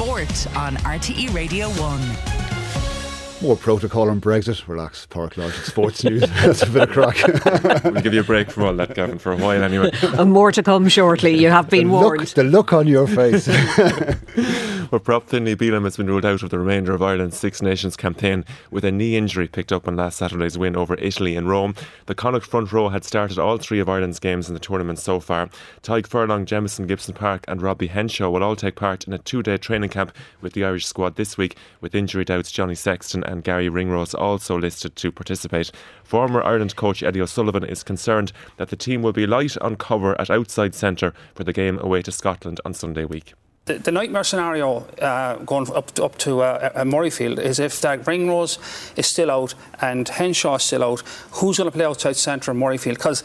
Sport on RTE Radio 1. More protocol on Brexit. Relax, Park Lodge. Sports news. That's a bit of crack. we'll give you a break from all that, Gavin, for a while anyway. And more to come shortly. You have been the warned. Look, the look on your face. well, Prop Finlay Bealham has been ruled out of the remainder of Ireland's Six Nations campaign with a knee injury picked up on last Saturday's win over Italy in Rome. The Connacht front row had started all three of Ireland's games in the tournament so far. Tadhg Furlong, Jamison Gibson Park, and Robbie Henshaw will all take part in a two day training camp with the Irish squad this week, with injury doubts Johnny Sexton and Garry Ringrose also listed to participate. Former Ireland coach Eddie O'Sullivan is concerned that the team will be light on cover at outside centre for the game away to Scotland on Sunday week. The, the, nightmare scenario uh, going up to, up to uh, Murrayfield is if that Ringrose is still out and Henshaw is still out, who's going to play outside centre in Murrayfield? Because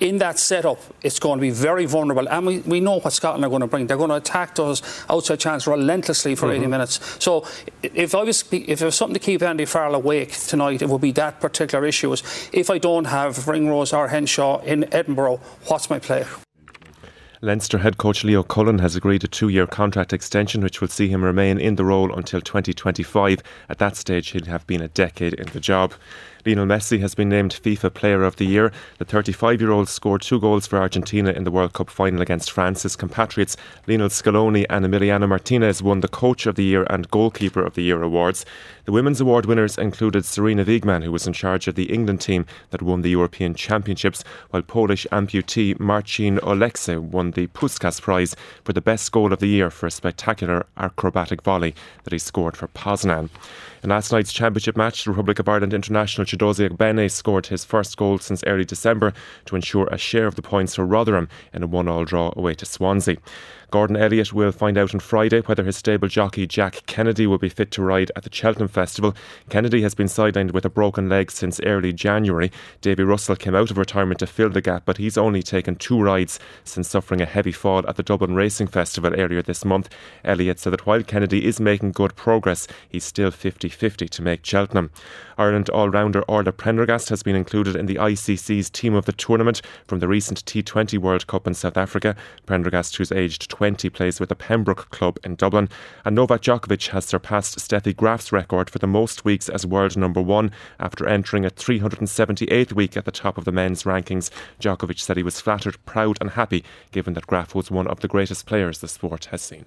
in that setup, it's going to be very vulnerable. And we, we know what Scotland are going to bring. They're going to attack those outside chances relentlessly for mm-hmm. 80 minutes. So if I was if there was something to keep Andy Farrell awake tonight, it would be that particular issue. Is if I don't have Ringrose or Henshaw in Edinburgh, what's my play? Leinster head coach Leo Cullen has agreed a two year contract extension which will see him remain in the role until 2025. At that stage, he'll have been a decade in the job. Lionel Messi has been named FIFA Player of the Year. The 35 year old scored two goals for Argentina in the World Cup final against France. His compatriots Lionel Scaloni and Emiliano Martinez won the Coach of the Year and Goalkeeper of the Year awards. The women's award winners included Sarina Wiegman, who was in charge of the England team that won the European Championships, while Polish amputee Marcin Oleksy won the Puskas Prize for the best goal of the year for a spectacular acrobatic volley that he scored for Poznan. In last night's championship match, the Republic of Ireland international Chiedozie Ogbene scored his first goal since early December to ensure a share of the points for Rotherham in a one-all draw away to Swansea. Gordon Elliott will find out on Friday whether his stable jockey Jack Kennedy will be fit to ride at the Cheltenham Festival. Kennedy has been sidelined with a broken leg since early January. Davy Russell came out of retirement to fill the gap, but he's only taken two rides since suffering a heavy fall at the Dublin Racing Festival earlier this month. Elliott said that while Kennedy is making good progress, he's still 50 50 to make Cheltenham. Ireland all rounder Orla Prendergast has been included in the ICC's team of the tournament from the recent T20 World Cup in South Africa. Prendergast, who's aged 20 plays with the Pembroke club in Dublin. And Novak Djokovic has surpassed Steffi Graf's record for the most weeks as world number one after entering a 378th week at the top of the men's rankings. Djokovic said he was flattered, proud, and happy given that Graf was one of the greatest players the sport has seen.